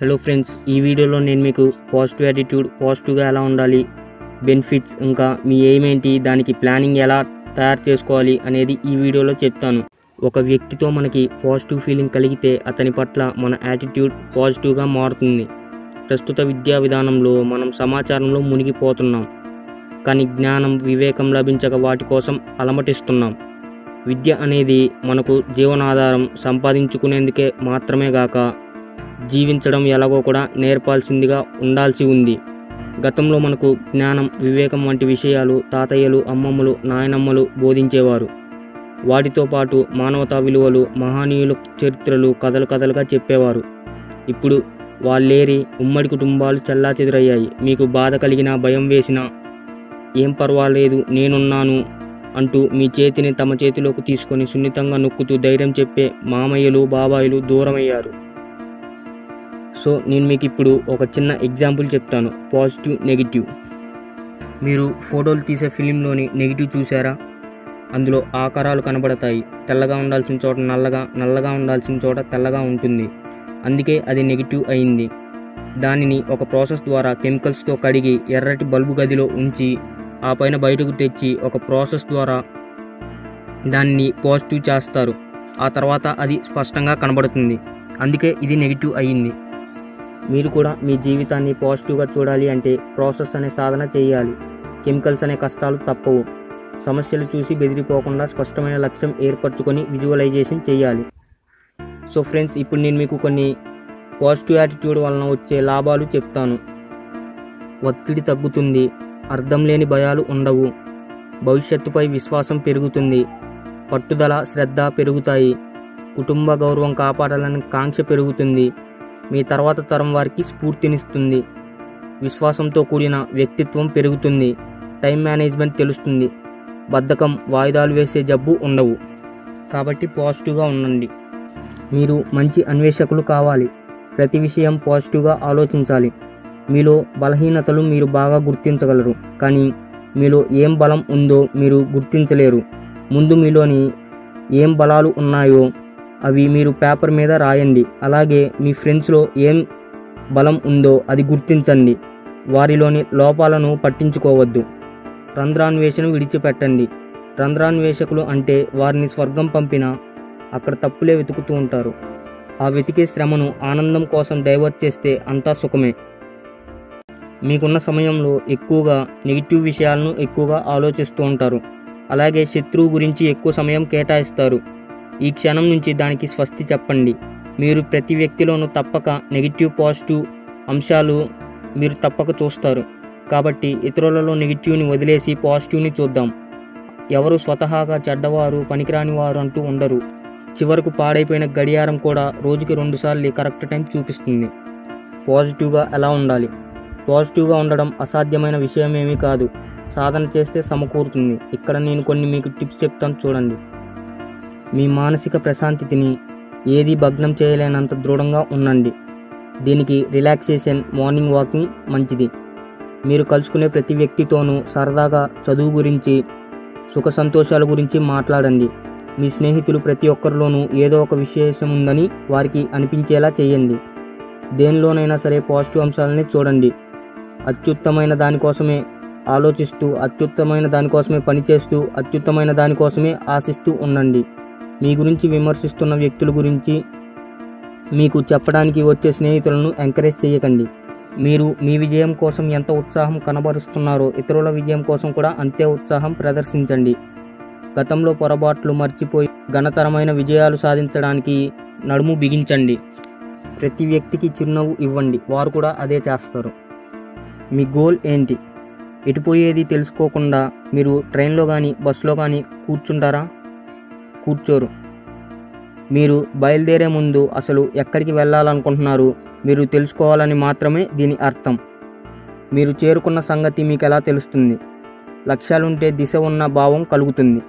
Hello friends ఈ వీడియోలో నేను మీకు పాజిటివ్ యాటిట్యూడ్ పాజిటివ్గా ఎలా ఉండాలి బెనిఫిట్స్ ఇంకా మీ ఎయిమ్ ఏంటి దానికి ప్లానింగ్ ఎలా తయారు చేసుకోవాలి అనేది ఈ వీడియోలో చెప్తాను. ఒక వ్యక్తితో మనకి పాజిటివ్ ఫీలింగ్ కలిగితే అతని పట్ల మన యాటిట్యూడ్ పాజిటివ్గా మారుతుంది. ప్రస్తుత విద్యా విధానంలో మనం సమాచారంలో మునిగిపోతున్నాం. కానీ జ్ఞానం వివేకం లభించక వాటి కోసం అలమటిస్తున్నాం. విద్య అనేది మనకు జీవనాధారం సంపాదించుకునేందుకే మాత్రమే గాక జీవించడం ఎలాగో కూడా నేర్పాల్సిందిగా ఉండాల్సి ఉంది. గతంలో మనకు జ్ఞానం వివేకం వంటి విషయాలు తాతయ్యలు అమ్మమ్మలు నాయనమ్మలు బోధించేవారు. వాటితో పాటు మానవతా విలువలు మహనీయుల చరిత్రలు కథలు కథలుగా చెప్పేవారు. ఇప్పుడు వాళ్ళేరి ఉమ్మడి కుటుంబాలు చెల్లాచెదురయ్యాయి. మీకు బాధ కలిగినా భయం వేసినా ఏం పర్వాలేదు నేనున్నాను అంటూ మీ చేతిని తమ చేతిలోకి తీసుకొని సున్నితంగా నొక్కుతూ ధైర్యం చెప్పే మామయ్యలు బాబాయిలు దూరమయ్యారు. సో నేను మీకు ఇప్పుడు ఒక చిన్న ఎగ్జాంపుల్ చెప్తాను. పాజిటివ్ నెగిటివ్ మీరు ఫోటోలు తీసే ఫిలింలోని నెగిటివ్ చూసారా? అందులో ఆకారాలు కనబడతాయి. తెల్లగా ఉండాల్సిన చోట నల్లగా నల్లగా ఉండాల్సిన చోట తెల్లగా ఉంటుంది. అందుకే అది నెగిటివ్ అయింది. దానిని ఒక ప్రాసెస్ ద్వారా కెమికల్స్తో కడిగి ఎర్రటి బల్బు గదిలో ఉంచి ఆ పైన బయటకు తెచ్చి ఒక ప్రాసెస్ ద్వారా దాన్ని పాజిటివ్ చేస్తారు. ఆ తర్వాత అది స్పష్టంగా కనబడుతుంది. అందుకే ఇది నెగిటివ్ అయ్యింది మీరు కూడా మీ జీవితాన్ని పాజిటివ్గా చూడాలి అంటే ప్రాసెస్ అనే సాధన చేయాలి. కెమికల్స్ అనే కష్టాలు తప్పవు. సమస్యలు చూసి బెదిరిపోకుండా స్పష్టమైన లక్ష్యం ఏర్పరచుకొని విజువలైజేషన్ చేయాలి. సో ఫ్రెండ్స్ ఇప్పుడు నేను మీకు కొన్ని పాజిటివ్ యాటిట్యూడ్ వలన వచ్చే లాభాలు చెప్తాను. ఒత్తిడి తగ్గుతుంది అర్థం లేని భయాలు ఉండవు భవిష్యత్తుపై విశ్వాసం పెరుగుతుంది పట్టుదల శ్రద్ధ పెరుగుతాయి కుటుంబ గౌరవం కాపాడాలని కాంక్ష పెరుగుతుంది మీ తర్వాత తరం వారికి స్ఫూర్తినిస్తుంది. విశ్వాసంతో కూడిన వ్యక్తిత్వం పెరుగుతుంది. టైం మేనేజ్మెంట్ తెలుస్తుంది. బద్ధకం వాయిదాలు వేసే జబ్బు ఉండవు. కాబట్టి పాజిటివ్గా ఉండండి. మీరు మంచి అన్వేషకులు కావాలి. ప్రతి విషయం పాజిటివ్గా ఆలోచించాలి. మీలో బలహీనతలు మీరు బాగా గుర్తించగలరు. కానీ మీలో ఏం బలం ఉందో మీరు గుర్తించలేరు. ముందు మీలోని ఏం బలాలు ఉన్నాయో అవి మీరు పేపర్ మీద రాయండి. అలాగే మీ ఫ్రెండ్స్లో ఏం బలం ఉందో అది గుర్తించండి. వారిలోని లోపాలను పట్టించుకోవద్దు. రంధ్రాన్వేషణ విడిచిపెట్టండి. రంధ్రాన్వేషకులు అంటే వారిని స్వర్గం పంపిన అక్కడ తప్పులే వెతుకుతూ ఉంటారు. ఆ వెతికే శ్రమను ఆనందం కోసం డైవర్ట్ చేస్తే అంతా సుఖమే. మీకున్న సమయంలో ఎక్కువగా నెగిటివ్ విషయాలను ఎక్కువగా ఆలోచిస్తూ ఉంటారు. అలాగే శత్రువు గురించి ఎక్కువ సమయం కేటాయిస్తారు. ఈ క్షణం నుంచి దానికి స్వస్తి చెప్పండి. మీరు ప్రతి వ్యక్తిలోనూ తప్పక నెగిటివ్ పాజిటివ్ అంశాలు మీరు తప్పక చూస్తారు. కాబట్టి ఇతరులలో నెగిటివ్ని వదిలేసి పాజిటివ్ని చూద్దాం. ఎవరు స్వతహాగా చెడ్డవారు పనికిరాని వారు అంటూ ఉండరు. చివరకు పాడైపోయిన గడియారం కూడా రోజుకి రెండుసార్లు కరెక్ట్ టైం చూపిస్తుంది. పాజిటివ్గా ఎలా ఉండాలి? పాజిటివ్గా ఉండడం అసాధ్యమైన విషయమేమీ కాదు. సాధన చేస్తే సమకూరుతుంది. ఇక్కడ నేను కొన్ని మీకు టిప్స్ చెప్తాను చూడండి. మీ మానసిక ప్రశాంతిని ఏది భగ్నం చేయలేనంత దృఢంగా ఉండండి. దీనికి రిలాక్సేషన్ మార్నింగ్ వాకింగ్ మంచిది. మీరు కలుసుకునే ప్రతి వ్యక్తితోనూ సరదాగా చదువు గురించి సుఖ సంతోషాల గురించి మాట్లాడండి. మీ స్నేహితులు ప్రతి ఒక్కరిలోనూ ఏదో ఒక విశేషం ఉందని వారికి అనిపించేలా చేయండి. దేనిలోనైనా సరే పాజిటివ్ అంశాలని చూడండి. అత్యుత్తమైన దానికోసమే ఆలోచిస్తూ అత్యుత్తమైన దానికోసమే పనిచేస్తూ అత్యుత్తమైన దానికోసమే ఆశిస్తూ ఉండండి. మీ గురించి విమర్శిస్తున్న వ్యక్తుల గురించి మీకు చెప్పడానికి వచ్చే స్నేహితులను ఎంకరేజ్ చేయకండి. మీరు మీ విజయం కోసం ఎంత ఉత్సాహం కనబరుస్తున్నారో ఇతరుల విజయం కోసం కూడా అంతే ఉత్సాహం ప్రదర్శించండి. గతంలో పొరపాట్లు మర్చిపోయి ఘనతరమైన విజయాలు సాధించడానికి నడుము బిగించండి. ప్రతి వ్యక్తికి చిరునవ్వు ఇవ్వండి. వారు కూడా అదే చేస్తారు. మీ గోల్ ఏంటి? ఎటుపోయేది తెలుసుకోకుండా మీరు ట్రైన్లో కానీ బస్సులో కానీ కూర్చుంటారా? కూర్చోరు. మీరు బయలుదేరే ముందు అసలు ఎక్కడికి వెళ్ళాలనుకుంటున్నారు మీరు తెలుసుకోవాలని మాత్రమే దీని అర్థం. మీరు చేరుకున్న సంగతి మీకు ఎలా తెలుస్తుంది? లక్ష్యాలుంటే దిశ ఉన్న భావం కలుగుతుంది.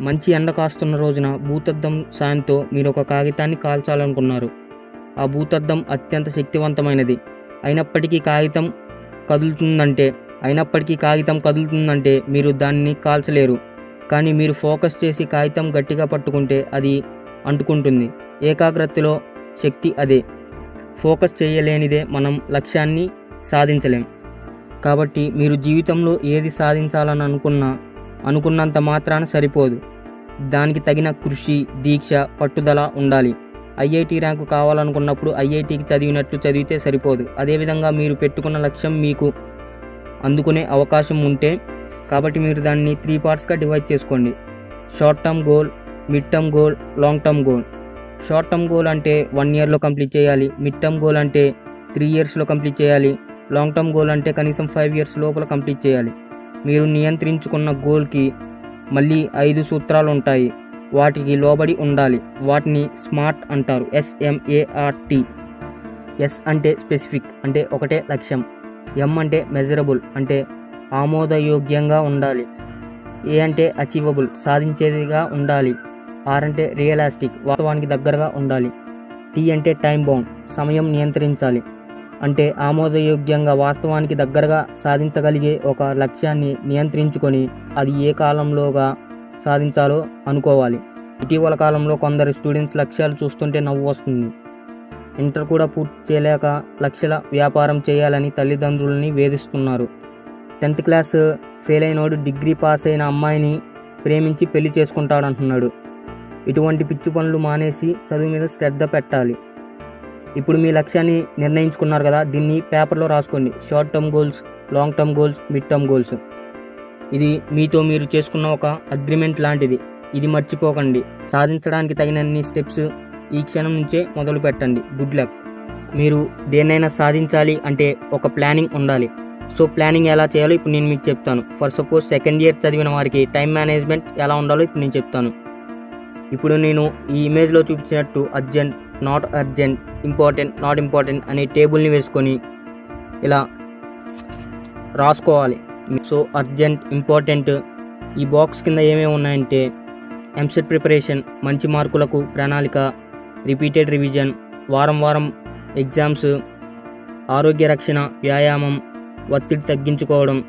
మంచి ఎండ కాస్తున్న రోజున భూతద్దం సాయంతో మీరు ఒక కాగితాన్ని కాల్చాలనుకున్నారు. ఆ భూతద్దం అత్యంత శక్తివంతమైనది. అయినప్పటికీ కాగితం కదులుతుందంటే అయినప్పటికీ కాగితం కదులుతుందంటే మీరు దాన్ని కాల్చలేరు. కానీ మీరు ఫోకస్ చేసి కాగితం గట్టిగా పట్టుకుంటే అది అంటుకుంటుంది. ఏకాగ్రతలో శక్తి అదే. ఫోకస్ చేయలేనిదే మనం లక్ష్యాన్ని సాధించలేం. కాబట్టి మీరు జీవితంలో ఏది సాధించాలని అనుకున్నా అనుకున్నంత మాత్రాన సరిపోదు. దానికి తగిన కృషి దీక్ష పట్టుదల ఉండాలి. ఐఐటి ర్యాంకు కావాలనుకున్నప్పుడు ఐఐటికి చదివినట్లు చదివితే సరిపోదు. అదేవిధంగా మీరు పెట్టుకున్న లక్ష్యం మీకు అందుకునే అవకాశం ఉంటే కాబట్టి మీరు దాన్ని త్రీ పార్ట్స్గా డివైడ్ చేసుకోండి. Short term goal mid term goal long term goal short term goal అంటే వన్ ఇయర్లో కంప్లీట్ చేయాలి. మిడ్ టర్మ్ గోల్ అంటే త్రీ ఇయర్స్లో కంప్లీట్ చేయాలి. లాంగ్ టర్మ్ గోల్ అంటే కనీసం ఫైవ్ ఇయర్స్ లోపల కంప్లీట్ చేయాలి. మీరు నియంత్రించుకున్న గోల్కి మళ్ళీ ఐదు సూత్రాలు ఉంటాయి. వాటికి లోబడి ఉండాలి. వాటిని స్మార్ట్ అంటారు. ఎస్ఎంఏఆర్టీ ఎస్ అంటే స్పెసిఫిక్ అంటే ఒకటే లక్ష్యం. ఎం అంటే మెజరబుల్ అంటే ఆమోదయోగ్యంగా ఉండాలి. ఏ అంటే అచీవబుల్ సాధించేదిగా ఉండాలి. ఆర్ అంటే రియలాస్టిక్ వాస్తవానికి దగ్గరగా ఉండాలి. టీ అంటే టైం బౌండ్ సమయం నియంత్రించాలి. అంటే ఆమోదయోగ్యంగా వాస్తవానికి దగ్గరగా సాధించగలిగే ఒక లక్ష్యాన్ని నియంత్రించుకొని అది ఏ కాలంలోగా సాధించాలో అనుకోవాలి. ఇటీవల కాలంలో కొందరు స్టూడెంట్స్ లక్ష్యాలు చూస్తుంటే నవ్వు వస్తుంది. ఇంటర్ కూడా పూర్తి చేయలేక లక్షల వ్యాపారం చేయాలని తల్లిదండ్రులని వేధిస్తున్నారు. టెన్త్ క్లాస్ ఫెయిల్ అయినోడు డిగ్రీ పాస్ అయిన అమ్మాయిని ప్రేమించి పెళ్ళి చేసుకుంటాడంటున్నాడు. ఇటువంటి పిచ్చి పనులు మానేసి చదువు మీద శ్రద్ధ పెట్టాలి. ఇప్పుడు మీ లక్ష్యాన్ని నిర్ణయించుకున్నారు కదా దీన్ని పేపర్లో రాసుకోండి. Short term goals long term goals mid term goals. ఇది మీతో మీరు చేసుకున్న ఒక అగ్రిమెంట్ లాంటిది. ఇది మర్చిపోకండి. సాధించడానికి తగినన్ని స్టెప్స్ ఈ క్షణం నుంచే మొదలు పెట్టండి గుడ్ లక్. మీరు దేన్నైనా సాధించాలి అంటే ఒక ప్లానింగ్ ఉండాలి. సో ప్లానింగ్ ఎలా చేయాలో ఇప్పుడు నేను మీకు చెప్తాను. ఫర్ సపోజ్ సెకండ్ ఇయర్ చదివిన వారికి టైం మేనేజ్మెంట్ ఎలా ఉండాలో ఇప్పుడు నేను చెప్తాను. ఇప్పుడు నేను ఈ ఇమేజ్లో చూపించినట్టు urgent not urgent important not important అనే టేబుల్ని వేసుకొని ఇలా రాసుకోవాలి. సో అర్జెంట్ ఇంపార్టెంట్ ఈ బాక్స్ కింద ఏమేమి ఉన్నాయంటే ఎంసెట్ ప్రిపరేషన్ మంచి మార్కులకు ప్రణాళిక రిపీటెడ్ రివిజన్ వారం వారం ఎగ్జామ్స్ ఆరోగ్య రక్షణ వ్యాయామం ఒత్తిడి తగ్గించుకోవడం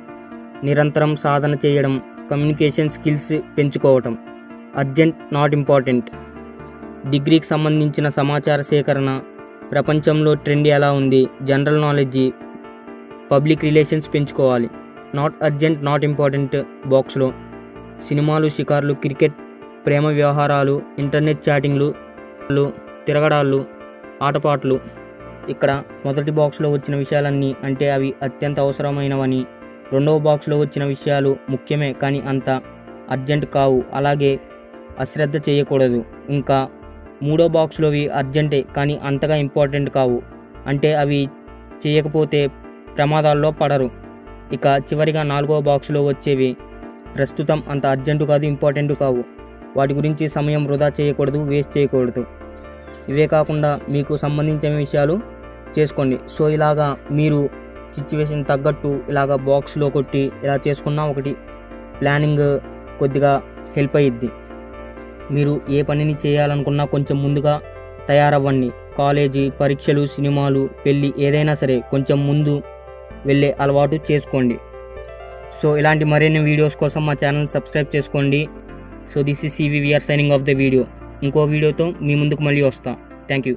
నిరంతరం సాధన చేయడం కమ్యూనికేషన్ స్కిల్స్ పెంచుకోవటం. అర్జెంట్ నాట్ ఇంపార్టెంట్ డిగ్రీకి సంబంధించిన సమాచార సేకరణ. ప్రపంచంలో ట్రెండ్ ఎలా ఉంది? జనరల్ నాలెడ్జి పబ్లిక్ రిలేషన్స్ పెంచుకోవాలి. నాట్ అర్జెంట్ నాట్ ఇంపార్టెంట్ బాక్స్లో సినిమాలు షికార్లు క్రికెట్ ప్రేమ వ్యవహారాలు ఇంటర్నెట్ చాటింగ్లు తిరగడాళ్ళు ఆటపాటలు. ఇక్కడ మొదటి బాక్స్లో వచ్చిన విషయాలన్నీ అంటే అవి అత్యంత అవసరమైనవని రెండవ బాక్స్లో వచ్చిన విషయాలు ముఖ్యమే కానీ అంత అర్జెంట్ కావు. అలాగే అశ్రద్ధ చేయకూడదు. ఇంకా మూడో బాక్స్లోవి అర్జెంటే కానీ అంతగా ఇంపార్టెంట్ కావు. అంటే అవి చేయకపోతే ప్రమాదాల్లో పడరు. ఇక చివరిగా నాలుగో బాక్స్లో వచ్చేవి ప్రస్తుతం అంత అర్జెంటు కాదు ఇంపార్టెంట్ కావు. వాటి గురించి సమయం వృధా చేయకూడదు వేస్ట్ చేయకూడదు. ఇవే కాకుండా మీకు సంబంధించిన విషయాలు చేసుకోండి. సో ఇలాగా మీరు సిచ్యువేషన్ తగ్గట్టు ఇలాగ బాక్స్లో కొట్టి ఇలా చేసుకున్నా ఒకటి ప్లానింగ్ కొద్దిగా హెల్ప్ అయ్యిద్ది మీరు ఏ పనిని చేయాలనుకున్నా కొంచెం ముందుగా తయారవ్వండి. కాలేజీ పరీక్షలు సినిమాలు పెళ్ళి ఏదైనా సరే కొంచెం ముందు వెళ్ళే అలవాటు చేసుకోండి. సో ఇలాంటి మరిన్ని వీడియోస్ కోసం మా ఛానల్ సబ్స్క్రైబ్ చేసుకోండి. So this is Sivi we are signing off the video ఇంకో వీడియోతో మీ ముందుకు మళ్ళీ వస్తాను థ్యాంక్ యూ